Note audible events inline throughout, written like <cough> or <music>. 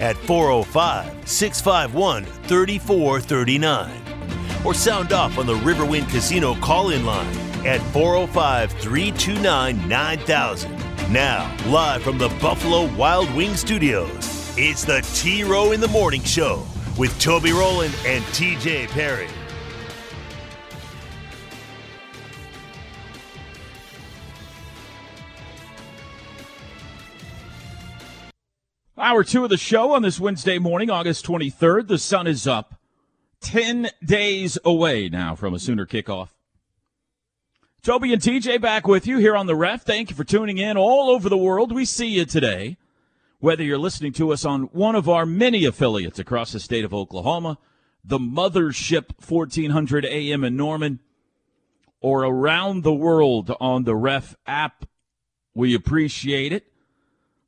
at 405 651 3439 or sound off on the Riverwind Casino call in line at 405 329 9000. Now, live from the Buffalo Wild Wing Studios, it's the T Row in the Morning Show with Toby Rowland and TJ Perry. Hour two of the show on this Wednesday morning, August 23rd. The sun is up. 10 days away now from a Sooner kickoff. Toby and TJ back with you here on the ref. Thank you for tuning in all over the world. We see you today. Whether you're listening to us on one of our many affiliates across the state of Oklahoma, the Mothership 1400 AM in Norman, or around the world on the ref app, we appreciate it.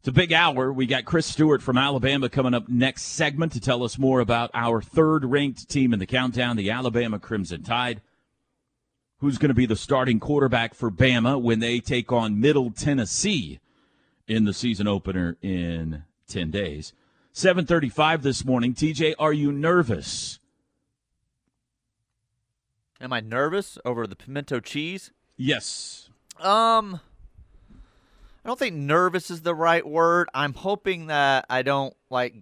It's a big hour. We got Chris Stewart from Alabama coming up next segment to tell us more about our third ranked team in the countdown, the Alabama Crimson Tide. Who's going to be the starting quarterback for Bama when they take on Middle Tennessee in the season opener in 10 days? 7:35 this morning. TJ, are you nervous? Am I nervous over the pimento cheese? Yes. Um I don't think nervous is the right word. I'm hoping that I don't like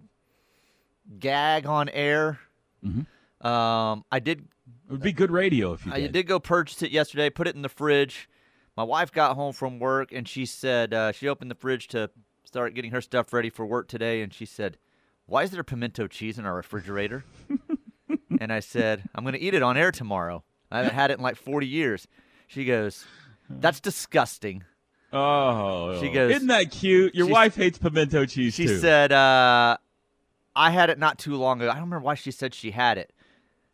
gag on air. Mm-hmm. Um, I did. It would be good radio if you I did. did go purchase it yesterday. Put it in the fridge. My wife got home from work and she said uh, she opened the fridge to start getting her stuff ready for work today, and she said, "Why is there pimento cheese in our refrigerator?" <laughs> and I said, "I'm going to eat it on air tomorrow. I haven't had it in like 40 years." She goes, "That's disgusting." Oh, She goes- Isn't that cute? Your She- wife hates pimento cheese She too. said, uh, "I had it not too long ago. I don't remember why she said she had it,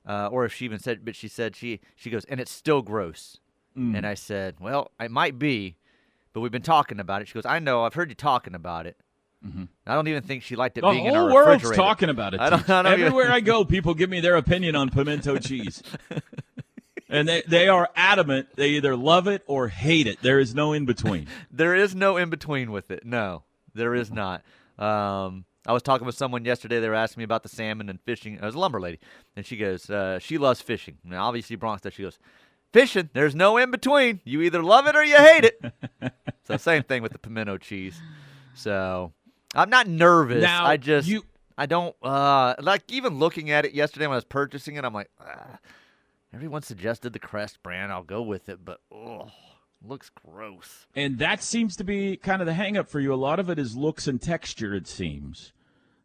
uh, or if she even said, but she said she she goes, and it's still gross." Mm. And I said, "Well, it might be, but we've been talking about it." She goes, "I know. I've heard you talking about it." I don't even think she liked it Mm-hmm. the being in our whole world's refrigerator. talking about it. I don't- I don't even- Everywhere I go, people give me their opinion on pimento cheese. <laughs> And they, they are adamant. They either love it or hate it. There is no in between. <laughs> There is no in between with it. No, there is not. Um, I was talking with someone yesterday. They were asking me about the salmon and fishing. It was a lumber lady, and she goes, uh, she loves fishing. Now, obviously, Bronx does. She goes, fishing. There's no in between. You either love it or you hate it. <laughs> so same thing with the pimento cheese. So I'm not nervous. Now, I just you- I don't uh like even looking at it yesterday when I was purchasing it. I'm like, ah, everyone suggested the Crest brand. I'll go with it, but oh, looks gross. And that seems to be kind of the hang up for you. A lot of it is looks and texture, it seems.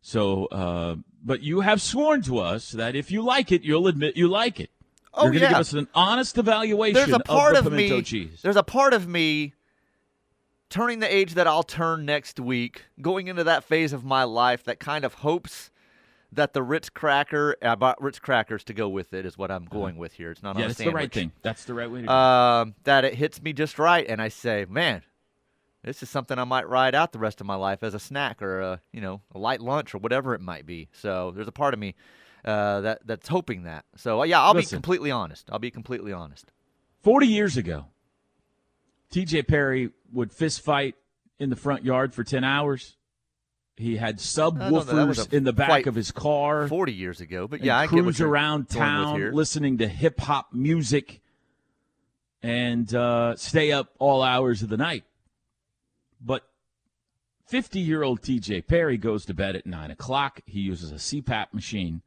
So, uh, but you have sworn to us that if you like it, you'll admit you like it. Oh, You're going to yeah. give us an honest evaluation there's a part of the of, pimento me cheese. there's a part of me turning the age that I'll turn next week going into that phase of my life that kind of hopes that the Ritz cracker I bought Ritz crackers to go with it is what I'm going with here it's not Uh-huh. yeah, that's the right thing. That's the right way to do it. um, that it hits me just right and I say man this is something I might ride out the rest of my life as a snack or a you know a light lunch or whatever it might be so there's a part of me uh, that that's hoping that so uh, yeah I'll Listen. be completely honest I'll be completely honest 40 years ago, TJ Perry would fist fight in the front yard for 10 hours. He had I know that was subwoofers in the back of his car. 40 years ago, but yeah, I cruise around town listening to hip hop music and uh, stay up all hours of the night. But 50 year old TJ Perry goes to bed at 9 o'clock. He uses a CPAP machine.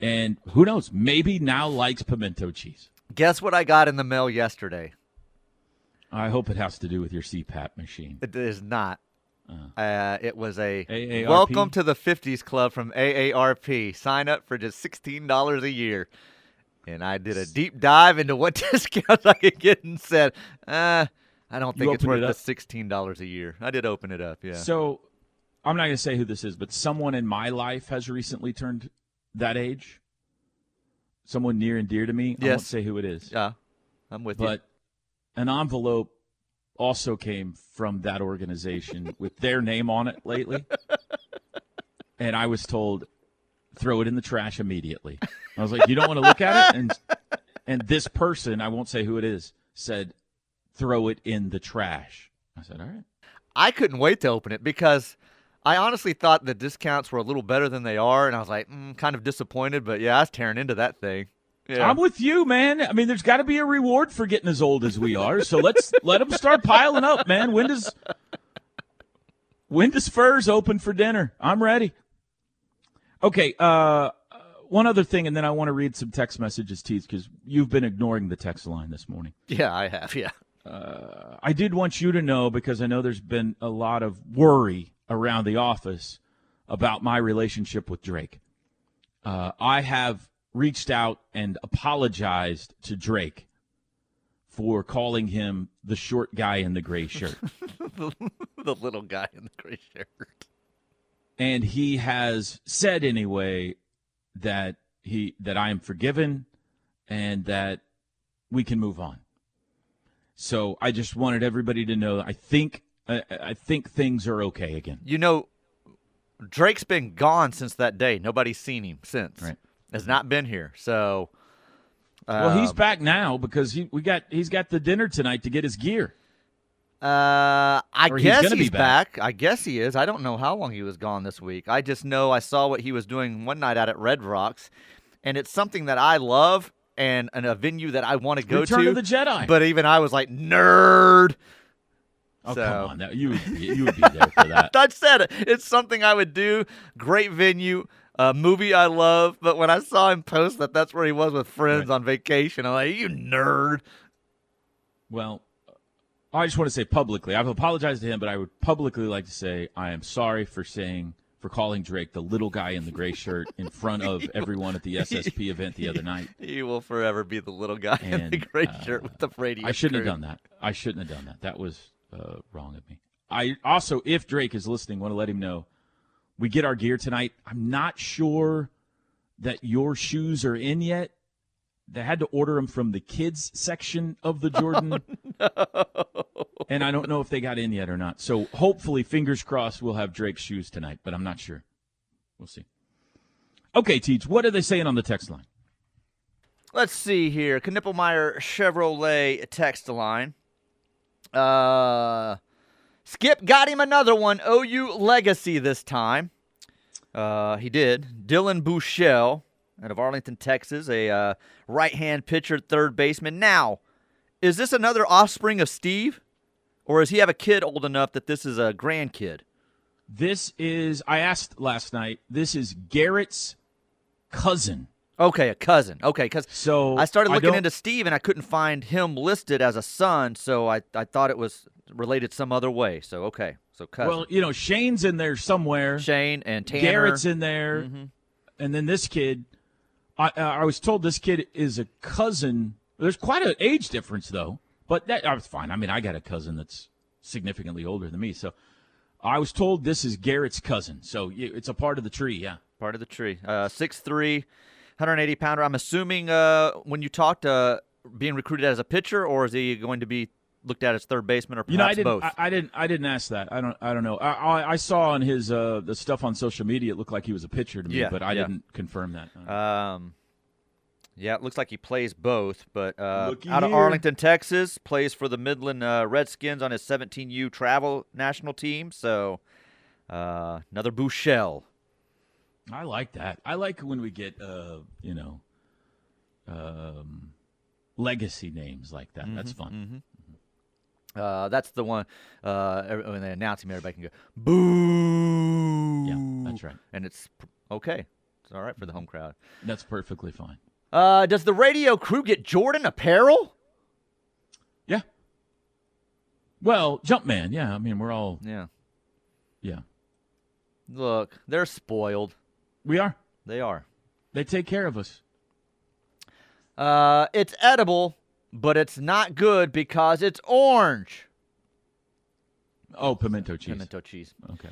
And who knows, maybe now likes pimento cheese. Guess what I got in the mail yesterday? I hope it has to do with your CPAP machine. It is not. Uh, it was a AARP? welcome to the 50s club from AARP. Sign up for just $16 a year. And I did a deep dive into what <laughs> discounts I could get and said, uh, I don't You think it's worth it the up? $16 a year. I did open it up, yeah. So I'm not going to say who this is, but someone in my life has recently turned that age. Someone near and dear to me. I won't Yes. say who it is. Yeah, I'm with you. but an envelope also came from that organization with their name on it lately. and I was told, throw it in the trash immediately. I was like, you don't want to look at it? And and this person, I won't say who it is, said, throw it in the trash. I said, all right. I couldn't wait to open it because I honestly thought the discounts were a little better than they are, and I was like, mm, kind of disappointed. But yeah, I was tearing into that thing. Yeah. I'm with you, man. I mean, there's got to be a reward for getting as old as we are. So let's <laughs> let them start piling up, man. When does when does Furr's open for dinner? I'm ready. Okay. Uh, one other thing, and then I want to read some text messages, Tees, because you've been ignoring the text line this morning. yeah, I have. Yeah. I did want you to know because I know there's been a lot of worry around the office about my relationship with Drake. Uh, I have reached out and apologized to Drake for calling him the short guy in the gray shirt. <laughs> the little guy in the gray shirt. and he has said anyway that he that I am forgiven and that we can move on. So I just wanted everybody to know I think I, I think things are okay again. You know, Drake's been gone since that day. Nobody's seen him since. Right. Has not been here. So. Well, he's um, back now because he we got he's got the dinner tonight to get his gear. Uh, I Or guess be he's back. back. I guess he is. I don't know how long he was gone this week. I just know I saw what he was doing one night out at Red Rocks, and it's something that I love and, and a venue that I want to go Return to. Return of the Jedi. But even I was like nerd. oh so- come on, that, you you would be there for that. <laughs> I said it. It's something I would do. Great venue. A movie I love. But when I saw him post that that's where he was with friends Right. on vacation, I'm like, you nerd. Well, I just want to say publicly, I've apologized to him, but I would publicly like to say I am sorry for saying for calling Drake the little guy in the gray shirt in front of <laughs> everyone at the SSP event the other night. You will forever be the little guy in the gray uh, shirt with the radio. I shouldn't have done that. I shouldn't have done that. That was uh, wrong of me. I also, if Drake is listening, want to let him know we get our gear tonight. I'm not sure that your shoes are in yet. They had to order them from the kids section of the <laughs> Jordan, No, and I don't know if they got in yet or not. So hopefully, fingers crossed, we'll have Drake's shoes tonight, but I'm not sure. We'll see. Okay, Teach, what are they saying on the text line? Let's see here. Knippelmeyer Chevrolet text line. Uh, Skip got him another one. OU legacy this time. Uh, he did. Dylan Bouchel out of Arlington, Texas, a uh, right-hand pitcher, third baseman. Now, is this another offspring of Steve, or does he have a kid old enough that this is a grandkid? This is, I asked last night, this is Garrett's cousin. Okay, a cousin. Okay, because So I started looking don't- into Steve and I couldn't find him listed as a son, so I, I thought it was related some other way. So okay, so cousin Well, you know, Shane's in there somewhere. Shane and Tanner. Garrett's in there, Mm-hmm. and then this kid. I I was told this kid is a cousin. There's quite an age difference though, but that I was fine. I mean, I got a cousin that's significantly older than me, so I was told this is Garrett's cousin. So it's a part of the tree. Yeah. part of the tree. Uh, 6'3", 180 pounder. I'm assuming uh, when you talked, uh, being recruited as a pitcher, or is he going to be looked at as third baseman, or perhaps You know, I didn't. both? I, I didn't. I didn't ask that. I don't. I don't know. I, I, I saw on his uh, the stuff on social media. It looked like he was a pitcher to me, Yeah, but I yeah. didn't confirm that. Uh, Um, yeah, it looks like he plays both, but uh, out of here. Arlington, Texas, plays for the Midland uh, Redskins on his 17U travel national team. So uh, another Bouchel. I like that. I like when we get, uh, you know, um, legacy names like that. That's Mm-hmm, fun. Uh, that's the one uh, when they announce him, everybody can go boo. Yeah, that's right. And it's okay. It's all right for the home crowd. That's perfectly fine. Uh, does the radio crew get Jordan apparel? Yeah. Well, Jumpman. Yeah. I mean, we're all. Yeah. Yeah. Look, they're spoiled. We are. They are. They take care of us. Uh, it's edible, but it's not good because it's orange. Oh, pimento cheese. Pimento cheese. Okay.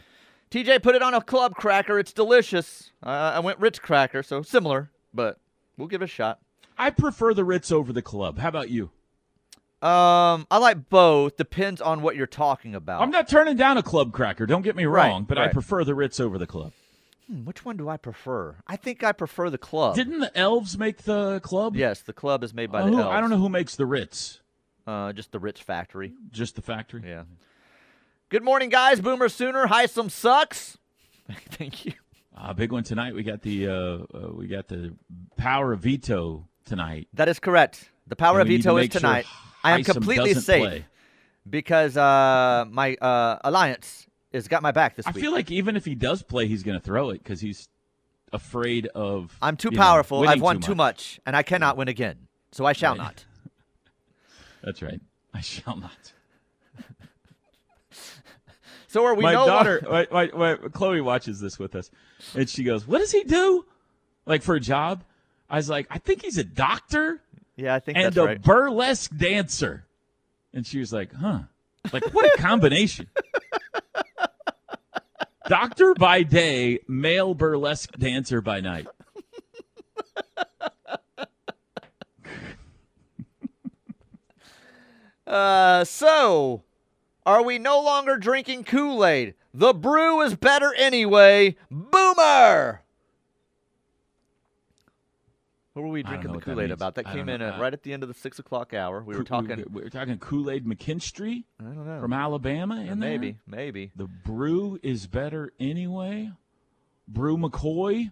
TJ put it on a club cracker. It's delicious. Uh, I went Ritz cracker, so similar, but we'll give it a shot. I prefer the Ritz over the club. How about you? Um, I like both. Depends on what you're talking about. I'm not turning down a club cracker. Don't get me Right, wrong, but I prefer the Ritz over the club. Hmm, which one do I prefer? I think I prefer the club. Didn't the elves make the club? yes, the club is made by Uh, the who- elves. I don't know who makes the Ritz. Uh, just the Ritz factory. Just the factory. Yeah. Good morning, guys. Boomer Sooner. Hi, some sucks. <laughs> Thank you. Uh, big one tonight. We got the uh, uh, we got the power of veto tonight. That is correct. The power And of need to veto is make sure tonight. I am completely safe play. because uh, my uh, alliance has got my back this I week. I feel like even if he does play, he's going to throw it because he's afraid of. I'm too you know, powerful. I've won too much, and I cannot win again. So I shall Right. not. <laughs> That's right. I shall not. <laughs> So are we my no daughter, my, my, my, Chloe watches this with us, and she goes, "What does he do? Like for a job?" I was like, "I think he's a doctor Yeah, I think and a right. burlesque dancer," and she was like, "Huh? Like what a <laughs> combination." Doctor by day, male burlesque dancer by night. Uh, so are we no longer drinking Kool-Aid? The brew is better anyway. Boomer. What were we drinking the Kool-Aid about? That I came in uh, Uh, right at the end of the six o'clock hour. We were talking. We were talking Kool Aid McKinstry I don't know. from Alabama in there. maybe, maybe. The brew is better anyway. Brew McCoy.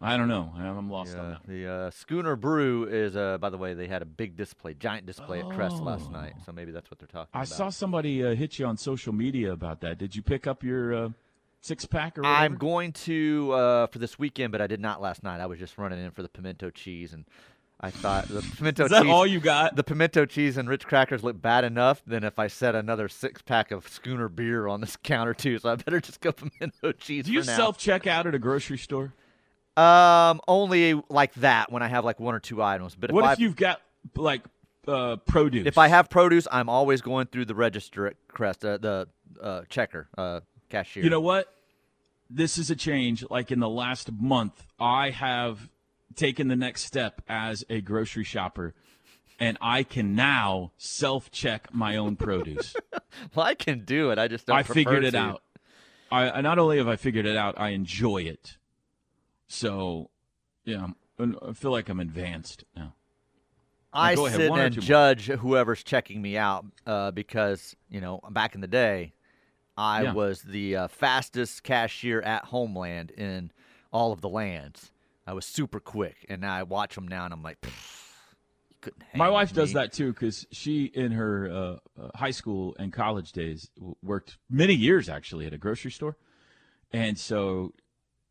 I don't know. I'm lost on that. the uh, Schooner Brew is, uh, by the way, they had a big display, giant display at Crest last Oh. night. So maybe that's what they're talking I about. saw somebody uh, hit you on social media about that. Did you pick up your uh, six pack or whatever? I'm going to uh, for this weekend, but I did not last night. I was just running in for the pimento cheese, and I thought the pimento Is that cheese. all you got? the pimento cheese and Ritz crackers look bad enough than if I set another six pack of Schooner beer on this <laughs> counter too. So I better just go <laughs> pimento cheese Do you self check out at a grocery store? um, only like that when I have like one or two items. But if what if you've got like uh, produce? if I have produce, I'm always going through the register at Crest, uh, the uh, checker, uh, cashier. You know what? This is a change. Like in the last month, I have taken the next step as a grocery shopper, and I can now self check my own produce. <laughs> well, I can do it. I just don't. I figured it to. out. I, not only have I figured it out, I enjoy it. So, yeah, I feel like I'm advanced now. I ahead, sit and more. judge whoever's checking me out uh, because you know back in the day, I Yeah. was the uh, fastest cashier at Homeland in all of the lands. I was super quick, and now I watch them now, and I'm like, you couldn't. Hang My wife does that too because she, in her uh, uh, high school and college days, w- worked many years actually at a grocery store, and so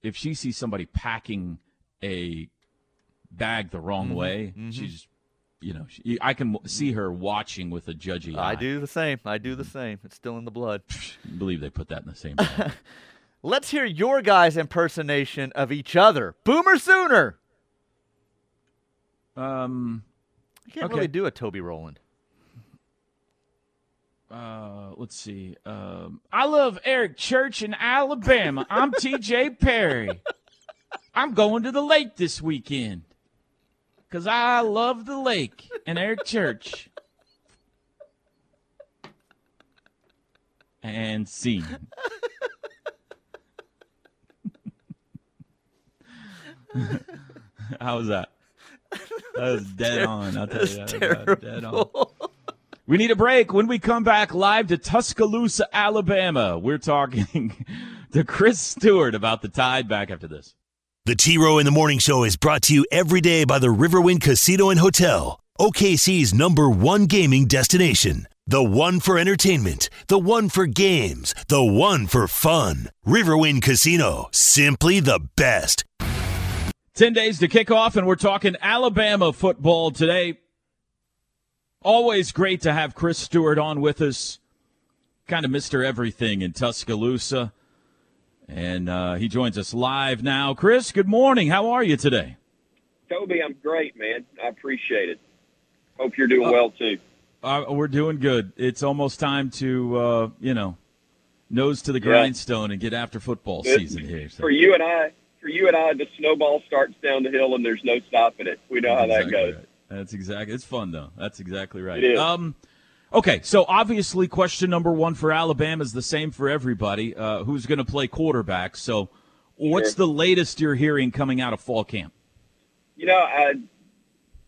if she sees somebody packing a bag the wrong Mm-hmm, way, she's, you know, she, I can see her watching with a judgy eye. I do the same. I do Mm-hmm. the same. It's still in the blood. <laughs> I believe they put that in the same. <laughs> Let's hear your guys' impersonation of each other. Boomer Sooner. um, You can't Okay. really do a Toby Rowland. uh, let's see. Um, I love Eric Church in Alabama. I'm TJ Perry. <laughs> I'm going to the lake this weekend because I love the lake and Eric Church. And scene. <laughs> How was that? That was dead on. I'll tell you. That was Dead on. terrible. We need a break. When we come back live to Tuscaloosa, Alabama, we're talking <laughs> to Chris Stewart about the Tide. Back after this. The T Row in the Morning Show is brought to you every day by the Riverwind Casino and Hotel, OKC's number one gaming destination. The one for entertainment, the one for games, the one for fun. Riverwind Casino, simply the best. 10 days to kick off, and we're talking Alabama football today. Always great to have Chris Stewart on with us. Kind of Mr. Everything in Tuscaloosa. And uh, he joins us live now. Chris, good morning. How are you today? Toby, I'm great, man. I appreciate it. Hope you're doing well too. Uh, we're doing good. It's almost time to, uh, you know, nose to the Yeah. grindstone and get after football It- season here. So For you and I, for you and I, the snowball starts down the hill and there's no stopping it. We know how that Exactly goes. right. That's exactly. It's fun though. That's exactly right. It is. Um, okay, so obviously, question number one for Alabama is the same for everybody. Uh, who's going to play quarterback? So, what's Sure. the latest you're hearing coming out of fall camp? You know, I,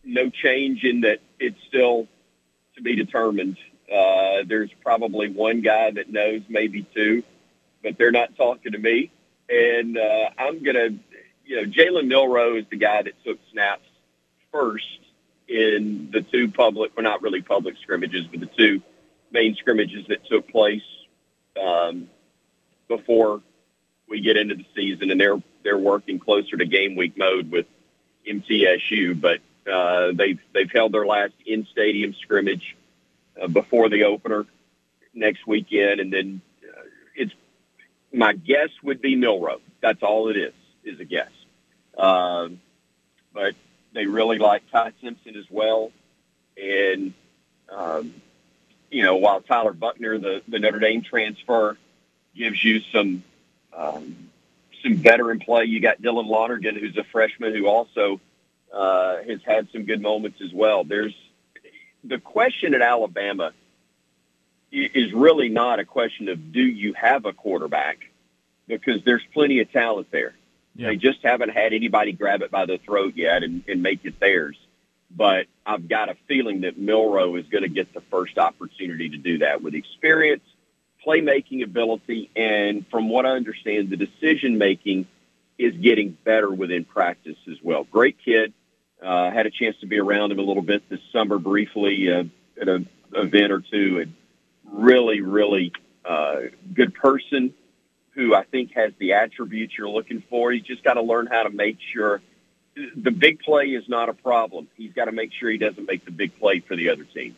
no change in that it's still to be determined. Uh, there's probably one guy that knows, maybe two, but they're not talking to me. And uh, I'm going to, you know, Jalen Milroe is the guy that took snaps first in the two public, well, not really public scrimmages, but the two main scrimmages that took place um, before we get into the season. And they're they're working closer to game week mode with MTSU, but uh, they've they've held their last in stadium scrimmage uh, before the opener next weekend, and then uh, it's my guess would be Milroe. That's all it is is a guess. Um, but they really like Ty Simpson as well, and um, you know while Tyler Buchner, the the Notre Dame transfer, gives you some. Um, some veteran play. You got Dylan Lonergan, who's a freshman, who also uh, has had some good moments as well. There's the question at Alabama is really not a question of do you have a quarterback, because there's plenty of talent there. Yeah. They just haven't had anybody grab it by the throat yet and, and make it theirs. But I've got a feeling that Milroe is going to get the first opportunity to do that with experience, playmaking ability, and from what I understand, the decision making is getting better within practice as well. Great kid. Uh, had a chance to be around him a little bit this summer briefly uh, at an event or two, and really, really uh, good person who I think has the attributes you're looking for. He's just got to learn how to make sure the big play is not a problem. He's got to make sure he doesn't make the big play for the other team.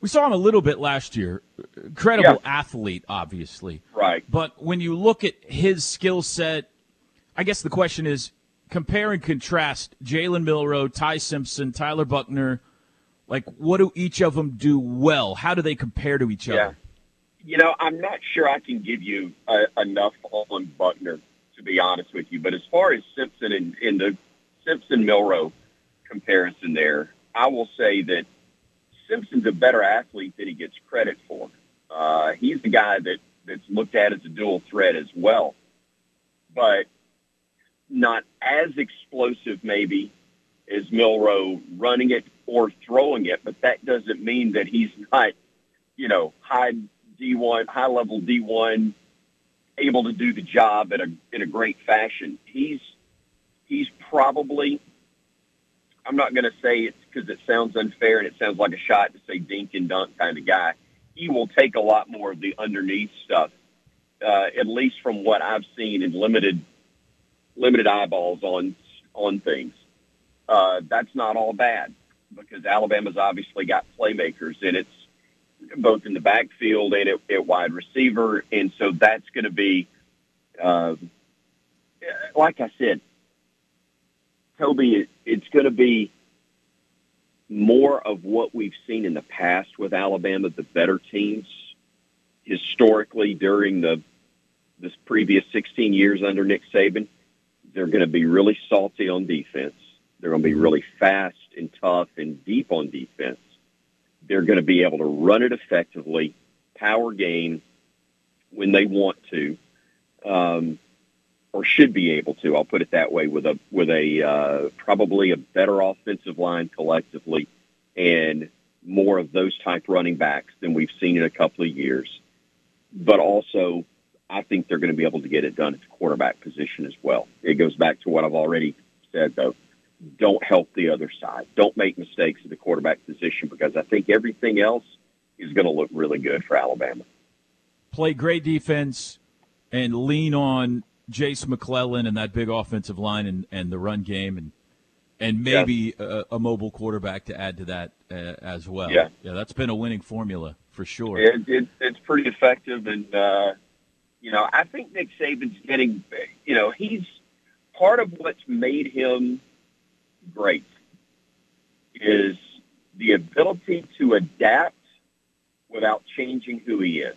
We saw him a little bit last year. Incredible athlete, obviously. Right. But when you look at his skill set, I guess the question is compare and contrast Jalen Milroe, Ty Simpson, Tyler Buchner. Like, what do each of them do well? How do they compare to each Yeah. other? You know, I'm not sure I can give you uh, enough on Buchner, to be honest with you. But as far as Simpson and, and the Simpson Milroe comparison there, I will say that Simpson's a better athlete than he gets credit for. Uh, he's the guy that, that's looked at as a dual threat as well, but not as explosive maybe as Milroe running it or throwing it. But that doesn't mean that he's not, you know, high D1, high level D1, able to do the job in a in a great fashion. He's he's probably. I'm not going to say it's because it sounds unfair and it sounds like a shot to say dink and dunk kind of guy. He will take a lot more of the underneath stuff, uh, at least from what I've seen in limited limited eyeballs on on things. Uh, that's not all bad because Alabama's obviously got playmakers and it's both in the backfield and at, at wide receiver, and so that's going to be, uh, like I said, Toby. It, it's going to be more of what we've seen in the past with Alabama, the better teams historically during the this previous 16 years under Nick Saban. They're going to be really salty on defense. They're going to be really fast and tough and deep on defense. They're going to be able to run it effectively, power gain when they want to, um, or should be able to. I'll put it that way with a with a uh, probably a better offensive line collectively, and more of those type running backs than we've seen in a couple of years. But also, I think they're going to be able to get it done at the quarterback position as well. It goes back to what I've already said, though. Don't help the other side. Don't make mistakes at the quarterback position because I think everything else is going to look really good for Alabama. Play great defense and lean on Jace McClellan and that big offensive line and, and the run game and and maybe a, a mobile quarterback to add to that uh, as well. Yeah. yeah, that's been a winning formula for sure. It, it, it's pretty effective, and uh, you know, I think Nick Saban's getting. You know, he's part of what's made him great is the ability to adapt without changing who he is.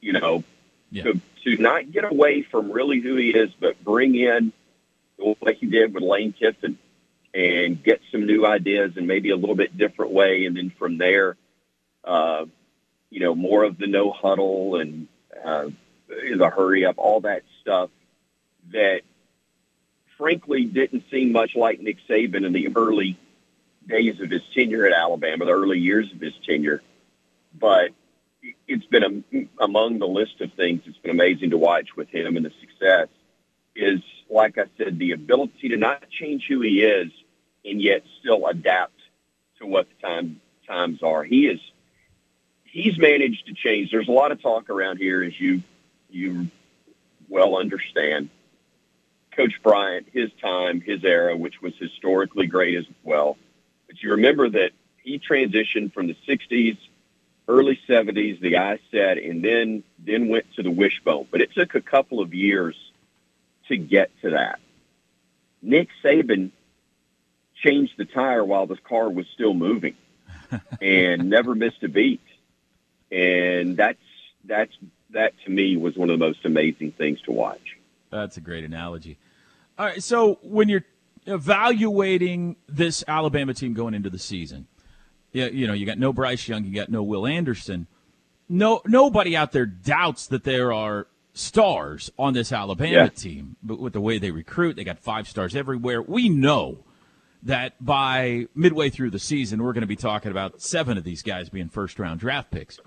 You know, Yeah. to to not get away from really who he is, but bring in like he did with Lane Kiffin and get some new ideas and maybe a little bit different way, and then from there, uh, you know, more of the no huddle and uh, the hurry up, all that stuff that frankly didn't seem much like Nick Saban in the early days of his tenure at Alabama, the early years of his tenure. But it's been a, among the list of things it's been amazing to watch with him and the success is, like I said, the ability to not change who he is and yet still adapt to what the time times are. He is he's managed to change. There's a lot of talk around here, as you you well understand. Coach Bryant, his time, his era, which was historically great as well. But you remember that he transitioned from the 60s, early 70s, the eye set, and then then went to the wishbone. But it took a couple of years to get to that. Nick Saban changed the tire while the car was still moving <laughs> and never missed a beat. And that's that's that to me was one of the most amazing things to watch. That's a great analogy. All right, so when you're evaluating this Alabama team going into the season, yeah, you know, you got no Bryce Young, you got no Will Anderson. No, nobody out there doubts that there are stars on this Alabama Yeah. team. But with the way they recruit, they got five stars everywhere. We know that by midway through the season, we're going to be talking about seven of these guys being first round draft picks.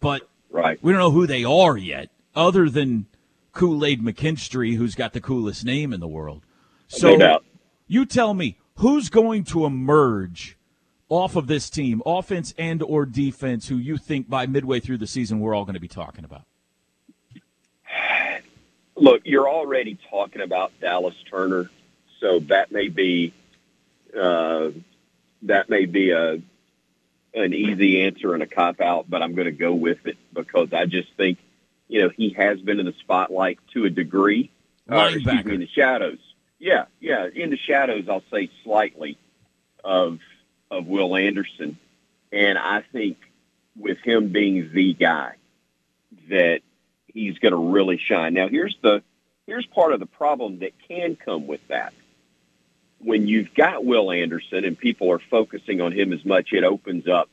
But Right. we don't know who they are yet, other than Kool Aid McKinstry, who's got the coolest name in the world. So no you tell me who's going to emerge off of this team, offense and or defense, who you think by midway through the season we're all going to be talking about. Look, you're already talking about Dallas Turner, so that may be uh, that may be a an easy answer and a cop out, but I'm going to go with it because I just think you know he has been in the spotlight to a degree. Uh, excuse me, in the shadows. Yeah, yeah, in the shadows. I'll say slightly of of Will Anderson, and I think with him being the guy that he's going to really shine. Now, here's the here's part of the problem that can come with that. When you've got Will Anderson and people are focusing on him as much, it opens up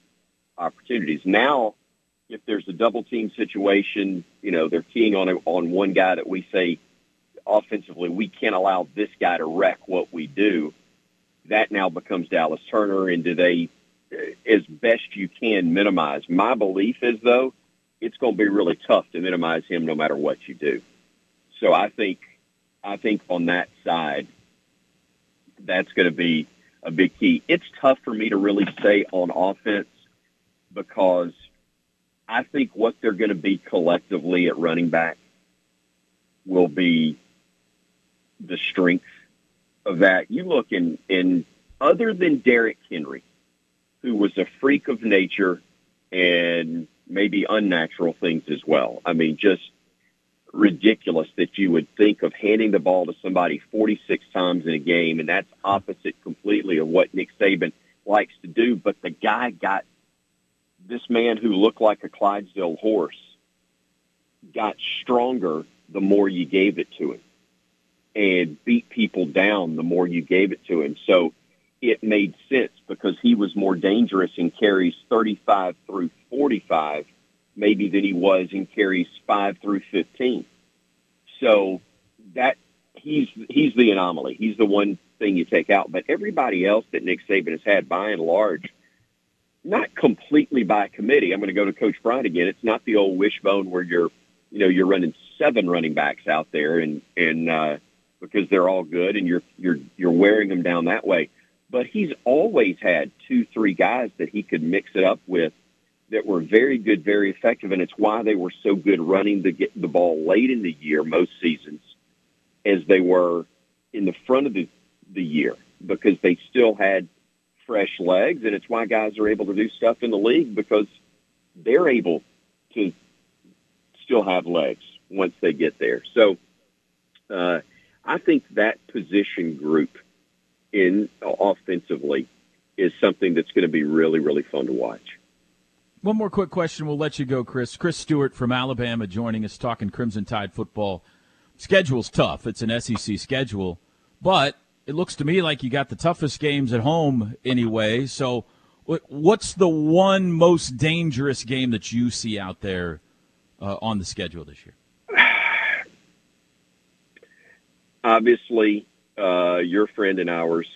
opportunities. Now, if there's a double team situation, you know they're keying on on one guy that we say offensively we can't allow this guy to wreck what we do. That now becomes Dallas Turner, and do they, uh, as best you can, minimize? My belief is though it's going to be really tough to minimize him no matter what you do. So I think, I think on that side, that's going to be a big key. It's tough for me to really say on offense because I think what they're going to be collectively at running back will be the strength of that. You look in, in other than Derrick Henry, who was a freak of nature and maybe unnatural things as well. I mean, just ridiculous that you would think of handing the ball to somebody 46 times in a game, and that's opposite completely of what Nick Saban likes to do. But the guy got this man who looked like a Clydesdale horse got stronger the more you gave it to him and beat people down the more you gave it to him. So it made sense because he was more dangerous in carries 35 through 45 maybe than he was in carries 5 through 15. So that he's he's the anomaly. He's the one thing you take out, but everybody else that Nick Saban has had by and large not completely by committee. I'm going to go to Coach Bryant again. It's not the old wishbone where you're, you know, you're running seven running backs out there and and uh, because they're all good and you're you're you're wearing them down that way. But he's always had two, three guys that he could mix it up with that were very good, very effective, and it's why they were so good running the get the ball late in the year most seasons, as they were in the front of the the year because they still had fresh legs, and it's why guys are able to do stuff in the league because they're able to still have legs once they get there. So uh, I think that position group in offensively is something that's going to be really, really fun to watch. One more quick question. We'll let you go, Chris. Chris Stewart from Alabama joining us, talking Crimson Tide football. Schedule's tough. It's an SEC schedule, but it looks to me like you got the toughest games at home anyway. So, what's the one most dangerous game that you see out there uh, on the schedule this year? <sighs> Obviously, uh, your friend and ours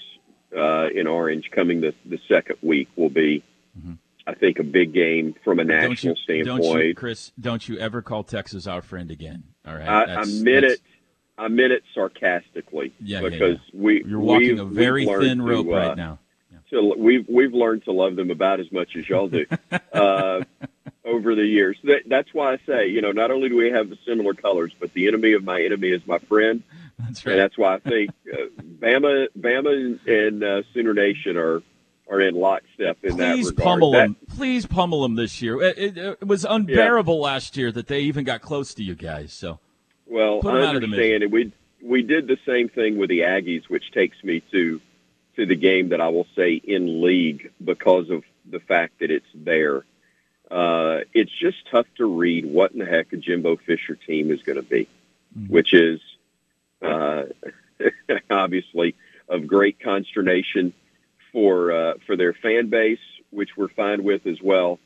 uh, in Orange coming the, the second week will be, mm-hmm. I think, a big game from a national don't you, standpoint. Don't you, Chris, don't you ever call Texas our friend again. All right. I, I meant it. I meant it sarcastically. Yeah, because yeah, yeah. we you're walking we've, a very thin rope to, uh, right now. Yeah. So we've we've learned to love them about as much as y'all do <laughs> uh, over the years. That, that's why I say, you know, not only do we have the similar colors, but the enemy of my enemy is my friend. That's right. And that's why I think uh, Bama, Bama, and uh, Sooner Nation are are in lockstep in Please that regard. pummel that, them. Please pummel them this year. It, it, it was unbearable last year that they even got close to you guys. So, well, I understand, it. we we did the same thing with the Aggies, which takes me to to the game that I will say in league because of the fact that it's there. Uh, it's just tough to read what in the heck a Jimbo Fisher team is going to be, mm-hmm. which is uh, <laughs> obviously of great consternation for uh, for their fan base, which we're fine with as well,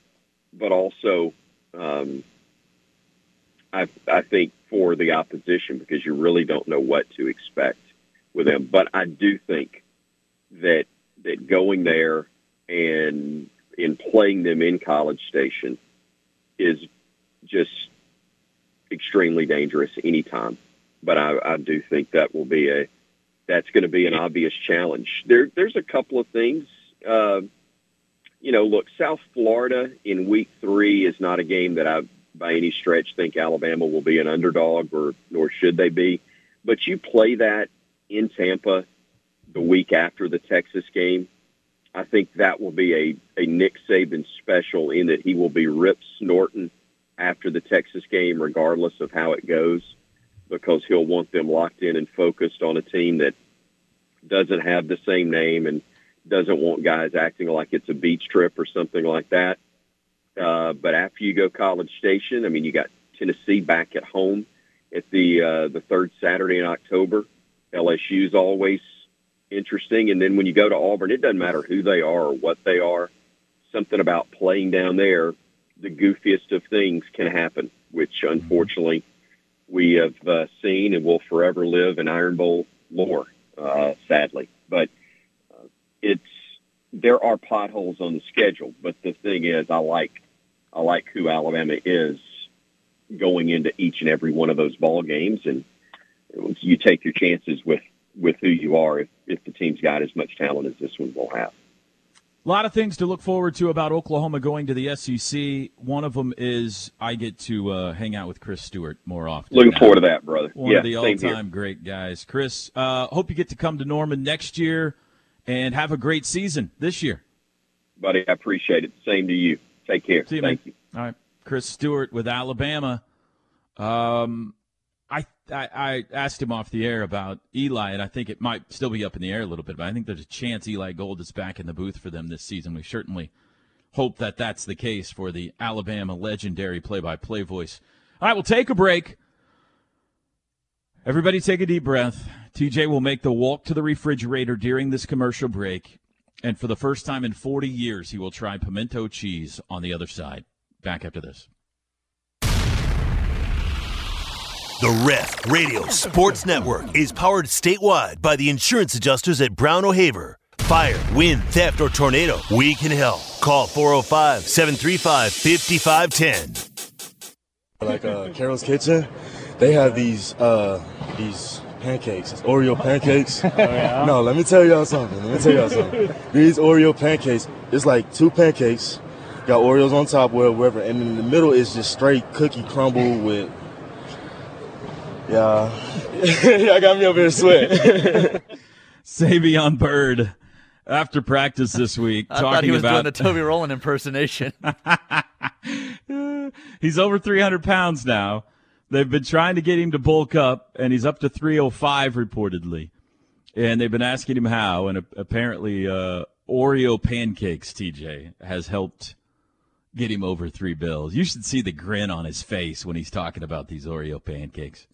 but also um, I, I think for the opposition because you really don't know what to expect with them. But I do think that that going there and in playing them in College Station is just extremely dangerous anytime but I, I do think that will be a that's going to be an obvious challenge. There, there's a couple of things. Uh, you know, look, South Florida in Week Three is not a game that I, by any stretch, think Alabama will be an underdog, or nor should they be. But you play that in Tampa the week after the Texas game. I think that will be a, a Nick Saban special in that he will be rip snorting after the Texas game, regardless of how it goes because he'll want them locked in and focused on a team that doesn't have the same name and doesn't want guys acting like it's a beach trip or something like that. Uh, but after you go College Station, I mean, you got Tennessee back at home at the uh, the third Saturday in October. LSU's always interesting, and then when you go to Auburn, it doesn't matter who they are or what they are. Something about playing down there, the goofiest of things can happen, which unfortunately we have uh, seen and will forever live in Iron Bowl lore, uh, sadly. But uh, it's there are potholes on the schedule. But the thing is, I like I like who Alabama is going into each and every one of those ball games, and you take your chances with with who you are if if the team's got as much talent as this one will have. A lot of things to look forward to about Oklahoma going to the SEC. One of them is I get to uh, hang out with Chris Stewart more often. Looking now. forward to that, brother. One yeah, of the all-time great guys. Chris, uh, hope you get to come to Norman next year and have a great season this year. Buddy, I appreciate it. Same to you. Take care. See you, Thank man. you. All right, Chris Stewart with Alabama. Um, I, I, I asked him off the air about Eli, and I think it might still be up in the air a little bit, but I think there's a chance Eli Gold is back in the booth for them this season. We certainly hope that that's the case for the Alabama legendary play-by-play voice. All right, we'll take a break. Everybody take a deep breath. TJ will make the walk to the refrigerator during this commercial break, and for the first time in 40 years, he will try pimento cheese on the other side. Back after this. The Ref Radio Sports Network is powered statewide by the insurance adjusters at Brown O'Haver. Fire, wind, theft, or tornado, we can help. Call 405 735 5510. Like uh, Carol's Kitchen, they have these uh, these pancakes. It's Oreo pancakes. <laughs> oh, yeah? No, let me tell y'all something. Let me tell y'all something. These Oreo pancakes, it's like two pancakes, got Oreos on top, wherever, and in the middle is just straight cookie crumble with Yeah, <laughs> y'all got me over here sweating. <laughs> Savion Byrd after practice this week, I talking thought he was about doing the Toby Rowland impersonation. he's over 300 pounds now. They've been trying to get him to bulk up, and he's up to 305 reportedly. And they've been asking him how, and apparently uh, Oreo pancakes, TJ, has helped get him over three bills. You should see the grin on his face when he's talking about these Oreo pancakes.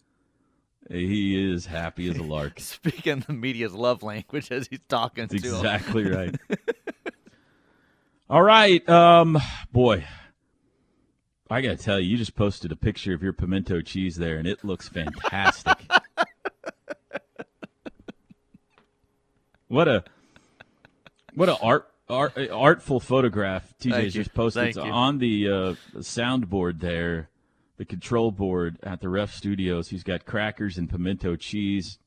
He is happy as a lark. <laughs> Speaking the media's love language as he's talking That's to him. exactly right. <laughs> All right, um, boy, I gotta tell you, you just posted a picture of your pimento cheese there, and it looks fantastic. <laughs> what a what a art, art artful photograph TJ's Thank just posted. It's on the uh, soundboard there, the control board at the Ref Studios. He's got crackers and pimento cheese.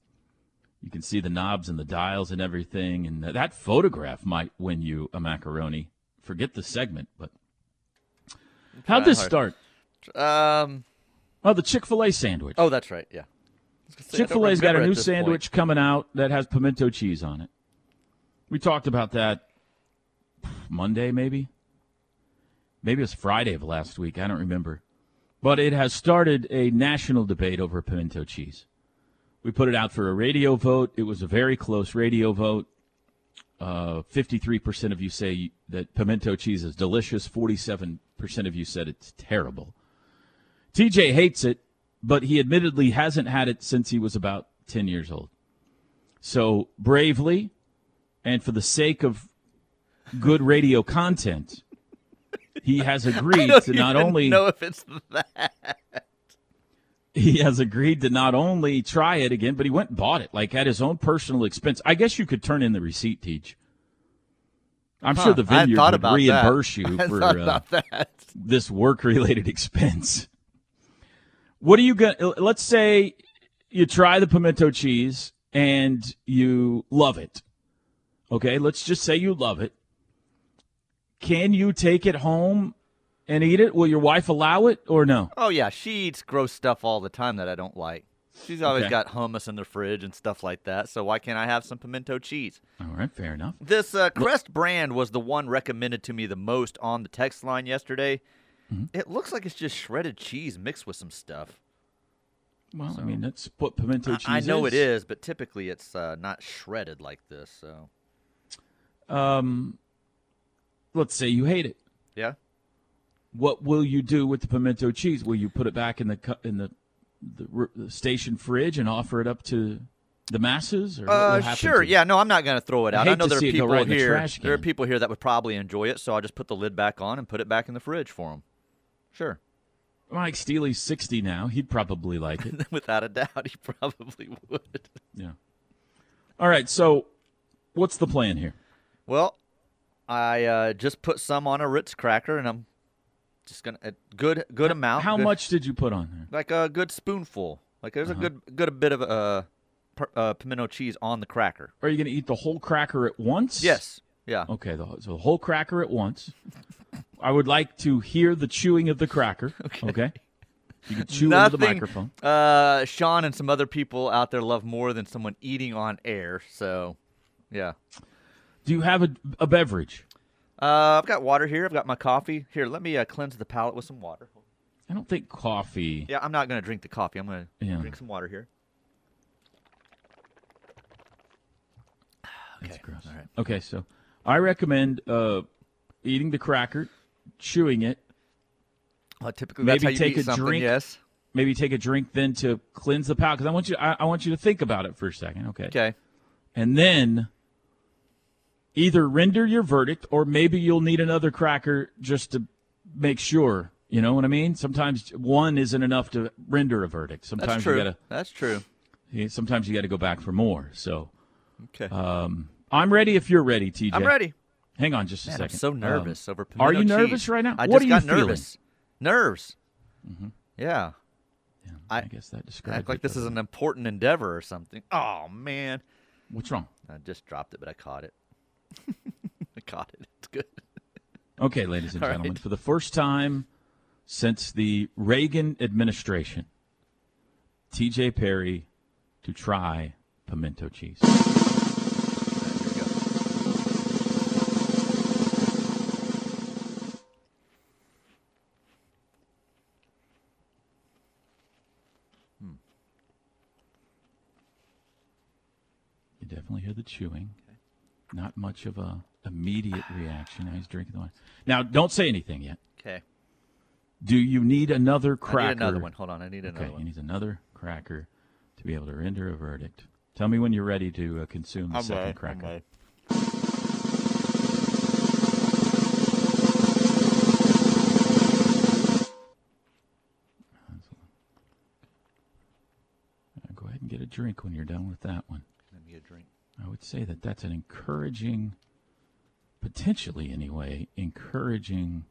You can see the knobs and the dials and everything. And that photograph might win you a macaroni. Forget the segment, but how'd this hard. start? Um. Oh, the Chick Fil A sandwich. Oh, that's right. Yeah. I was gonna say, I Chick Fil A's got a new this point. sandwich coming out that has pimento cheese on it. We talked about that Monday, maybe. Maybe it was Friday of last week. I don't remember. But it has started a national debate over pimento cheese. We put it out for a radio vote. It was a very close radio vote. Uh, 53% of you say that pimento cheese is delicious. 47% of you said it's terrible. TJ hates it, but he admittedly hasn't had it since he was about 10 years old. So, bravely, and for the sake of good radio content, he has <laughs> agreed to not only know if it's that. He has agreed to not only try it again, but he went and bought it, like at his own personal expense. I guess you could turn in the receipt, Teach. I'm Huh, sure the vineyard would about reimburse that. you <laughs> I for uh, this work-related <laughs> expense. What are you going to let's say you try the pimento cheese and you love it. Okay, let's just say you love it. Can you take it home and eat it? Will your wife allow it or no? Oh yeah, she eats gross stuff all the time that I don't like. She's always Okay. got hummus in the fridge and stuff like that. So why can't I have some pimento cheese? All right, fair enough. This uh, Crest brand was the one recommended to me the most on the text line yesterday. Mm-hmm. It looks like it's just shredded cheese mixed with some stuff. Well, I mean, that's what pimento I- cheese I know is. it is, but typically it's uh, not shredded like this. So Um, let's say you hate it. yeah, What will you do with the pimento cheese? Will you put it back in the in the the, the station fridge and offer it up to the masses? Or uh, sure. Yeah, no, I'm not gonna throw it I out. I, know there are see it go people right the here. trash There are people here that would probably enjoy it, so I'll just put the lid back on and put it back in the fridge for them. Sure, Mike Steely's sixty now. He'd probably like it. <laughs> without a doubt, he probably would. yeah. All right. So, what's the plan here? Well, I uh, just put some on a Ritz cracker, and I'm just gonna a good good amount. How good- much did you put on there? Like a good spoonful. Like there's Uh-huh. a good good bit of uh, per, uh, pimento cheese on the cracker. Are you to eat the whole cracker at once? Yes. Yeah. Okay. The, so the whole cracker at once. I would like to hear the chewing of the cracker. <laughs> Okay. okay? You can chew into the microphone. Uh, Sean and some other people out there love more than someone eating on air. So, yeah. Do you have a, a beverage? Uh, I've got water here. I've got my coffee here. Let me uh, cleanse the palate with some water. I don't think coffee. Yeah, I'm not gonna drink the coffee. I'm gonna Yeah. drink some water here. That's Okay, gross. all right. Okay, so I recommend uh, eating the cracker, chewing it, Well, typically that's Maybe how you take a drink. Yes. maybe take a drink, then to cleanse the palate. Because I want you, I, I want you to think about it for a second. Okay. Okay. and then either render your verdict or maybe you'll need another cracker just to make sure you know what i mean sometimes one isn't enough to render a verdict That's sometimes true. you gotta That's true. sometimes you gotta go back for more so Okay. um, i'm ready if you're ready tj I'm ready. hang on just a Man, I'm second so Um, nervous over are you cheese. nervous right now I what just are got you feeling? nervous. Nerves. Yeah. yeah, I- I, guess that describes Act like it, this is an important endeavor or something. Oh man. what's wrong I just dropped it, but I caught it. <laughs> I caught it. It's good. Okay, ladies and All gentlemen, right. for the first time since the Reagan administration, TJ Perry to try pimento cheese. All right, here we go. Hmm. You definitely hear the chewing. Not much of a immediate reaction. Now he's drinking the wine. Now, don't say anything yet. Okay. Do you need another I cracker? need another one. Hold on. I need another Okay, you one. need another cracker to be able to render a verdict. Tell me when you're ready to uh, consume the second cracker. Uh, Go ahead and get a drink when you're done with that one. Let me a drink. I would say that that's an encouraging, potentially anyway, encouraging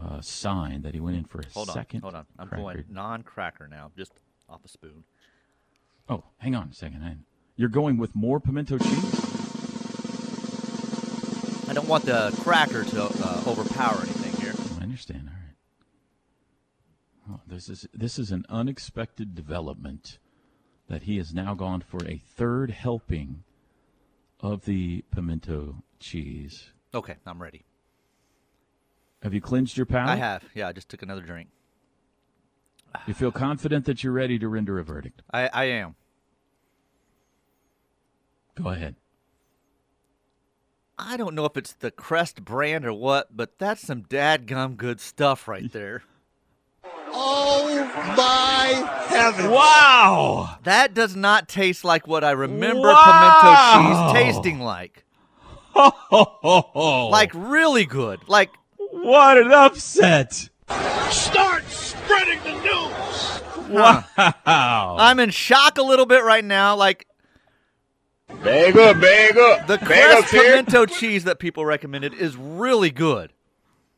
uh, sign that he went in for a Hold on. second. Hold on. I'm cracker. going non-cracker now, just off a spoon. Oh, hang on a second. You're going with more pimento cheese? I don't want the cracker to uh, overpower anything here. I understand. All right. Oh, this is this is an unexpected development that he has now gone for a third helping of the pimento cheese. Okay, I'm ready. Have you cleansed your palate? I have. Yeah, I just took another drink. <sighs> You feel confident that you're ready to render a verdict? I, I am. Go ahead. I don't know if it's the Crest brand or what, but that's some dadgum good stuff right <laughs> there. Oh my heavens! Wow! That does not taste like what I remember Wow. pimento cheese tasting like. Oh, <laughs> Like really good. Like what an upset! Start spreading the news. Wow! I'm in shock a little bit right now. Like Bag up, bag up. the bag Crest up, pimento cheese that people recommended is really good,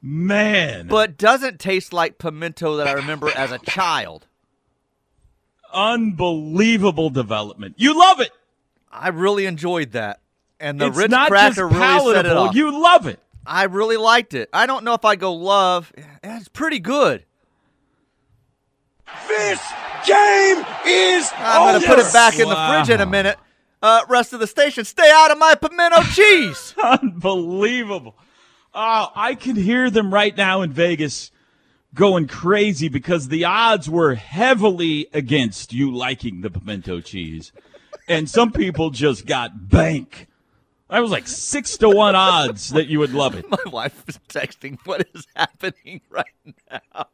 Man, but doesn't taste like pimento that I remember as a child. unbelievable development. You love it. I really enjoyed that. And the it's Ritz not just cracker really set it off. You love it. I really liked it. I don't know if I go love. It's pretty good. This game is I'm gonna put it back in the fridge in a minute. Uh, rest of the station, stay out of my pimento cheese. <laughs> Unbelievable. Oh, I can hear them right now in Vegas going crazy because the odds were heavily against you liking the pimento cheese. And some people just got bank. I was like six to one odds that you would love it. <laughs> my wife is texting. What is happening right now?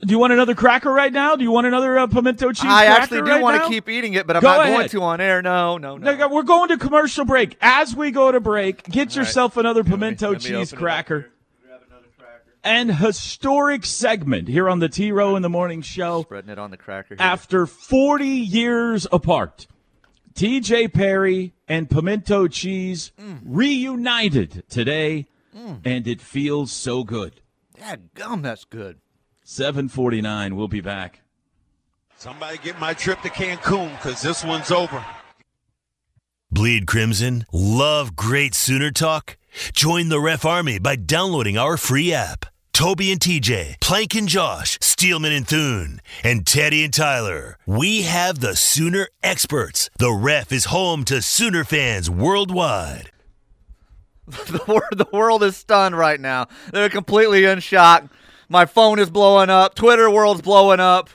Do you want another cracker right now? Do you want another uh, pimento cheese? I actually do right want now? to keep eating it, but I'm Go not going to on air. No, no, no. We're going to commercial break. As we go to break, get yourself another pimento me cheese cracker. And historic segment here on the T Row in the Morning Show. Spreading it on the cracker. Here. After 40 years apart, TJ Perry and pimento cheese Mm. reunited today, and it feels so good. Yeah, gum, that's good. 749, we'll be back. Somebody get my trip to Cancun because this one's over. Bleed Crimson? Love great Sooner talk? Join the Ref Army by downloading our free app. Toby and TJ, Plank and Josh, Steelman and Thune, and Teddy and Tyler. We have the Sooner experts. The Ref is home to Sooner fans worldwide. <laughs> the, the world is stunned right now. They're completely in shock. My phone is blowing up. Twitter world's blowing up.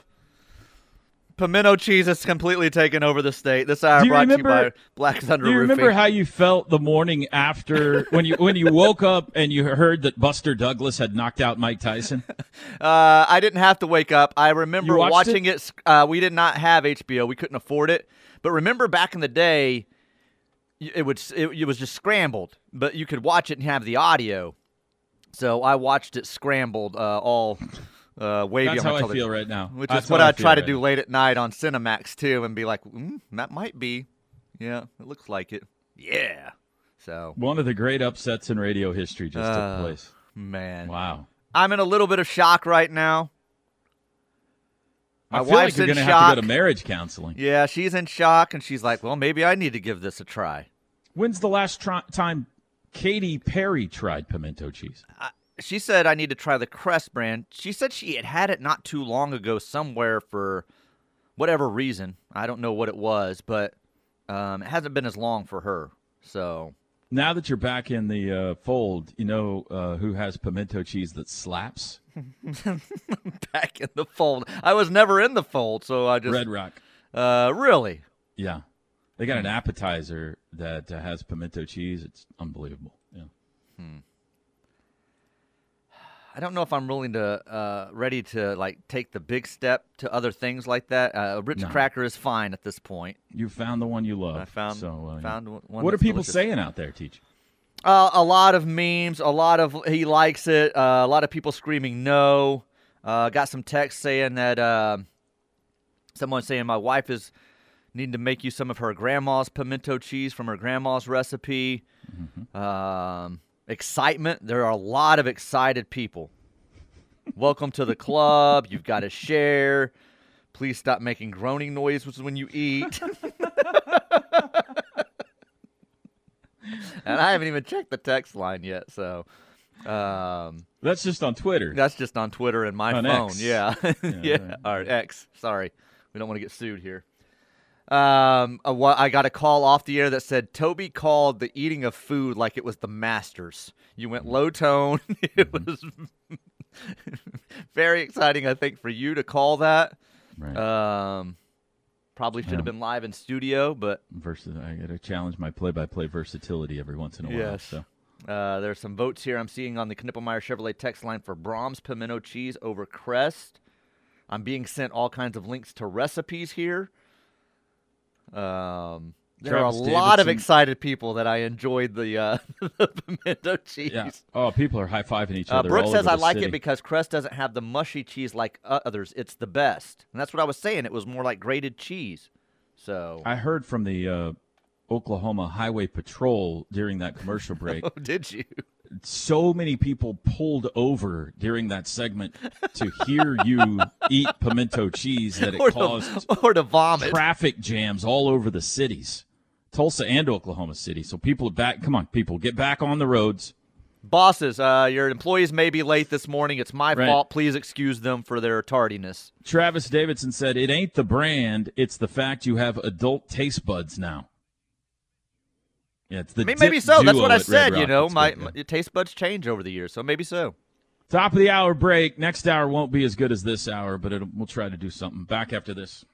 Pimento cheese has completely taken over the state. This hour brought to you by Black Thunder Do you Roofing. remember how you felt the morning after <laughs> when you when you woke up and you heard that Buster Douglas had knocked out Mike Tyson? <laughs> Uh, I didn't have to wake up. I remember watching it. uh, we did not have HBO. We couldn't afford it. But remember back in the day, it would it, it was just scrambled, but you could watch it and have the audio. So I watched it scrambled, uh, all uh, wavy That's on my how I feel right now. Which That's is what how I, feel try to right do now. late at night on Cinemax too, and be like, mm, that might be. Yeah, it looks like it. Yeah. So One of the great upsets in radio history just Uh, took place. man, Wow. I'm in a little bit of shock right now. My I feel like wife's you're in gonna have to go to marriage counseling. Yeah, she's in shock, and she's like, "Well, maybe I need to give this a try." When's the last try- time Katy Perry tried pimento cheese? She said I need to try the Crest brand. She said she had had it not too long ago somewhere for whatever reason. I don't know what it was, but um, it hasn't been as long for her. So Now that you're back in the uh, fold, you know uh, who has pimento cheese that slaps? <laughs> back in the fold. I was never in the fold, so I just Red Rock. uh, really. Yeah. They got an appetizer that uh, has pimento cheese. It's unbelievable. Yeah. Hmm. I don't know if I'm willing to uh, ready to like take the big step to other things like that. Uh, Ritz No. cracker is fine at this point. You found the one you love. I found So, uh, found one. one what are people delicious. saying out there, Teach? Uh, a lot of memes, a lot of he likes it, uh, a lot of people screaming no. Uh, got some text saying that uh, someone saying my wife is needing to make you some of her grandma's pimento cheese from her grandma's recipe. Um, excitement. There are a lot of excited people. Welcome to the club. You've got to share. Please stop making groaning noises when you eat. <laughs> and I haven't even checked the text line yet, so um, That's just on Twitter. that's just on Twitter and my On phone. X. Yeah, <laughs> yeah, right. or X. Sorry, we don't want to get sued here. Um, a I got a call off the air that said Toby called the eating of food like it was the Masters. You went low tone. <laughs> it was very exciting, I think, for you to call that. Right. Um, probably should have been live in studio, but Versus, I got to challenge my play-by-play versatility every once in a while. Yes. So. Uh, there's some votes here I'm seeing on the Knippelmeyer Chevrolet text line for Braum's pimento cheese over Crest. I'm being sent all kinds of links to recipes here. Um, there Travis are a lot of excited people that I enjoyed the, uh, <laughs> the pimento cheese. Yeah. Oh, people are high-fiving each Uh, other. Brooke all says I like city. it because Crest doesn't have the mushy cheese like others. It's the best, and that's what I was saying. It was more like grated cheese. So, I heard from the uh, Oklahoma Highway Patrol during that commercial <laughs> break. oh, did you? So many people pulled over during that segment to hear you eat pimento cheese that it or, caused to, or to vomit. traffic jams all over the cities, Tulsa and Oklahoma City. So people back. Come on, people, get back on the roads. Bosses, uh, your employees may be late this morning. It's my Right. fault. Please excuse them for their tardiness. Travis Davidson said, "It ain't the brand; it's the fact you have adult taste buds now." Yeah, it's the I mean, maybe so. That's what I said. You know, my, good, yeah. my taste buds change over the years, so maybe so. Top of the hour break. Next hour won't be as good as this hour, but it'll, we'll try to do something. Back after this.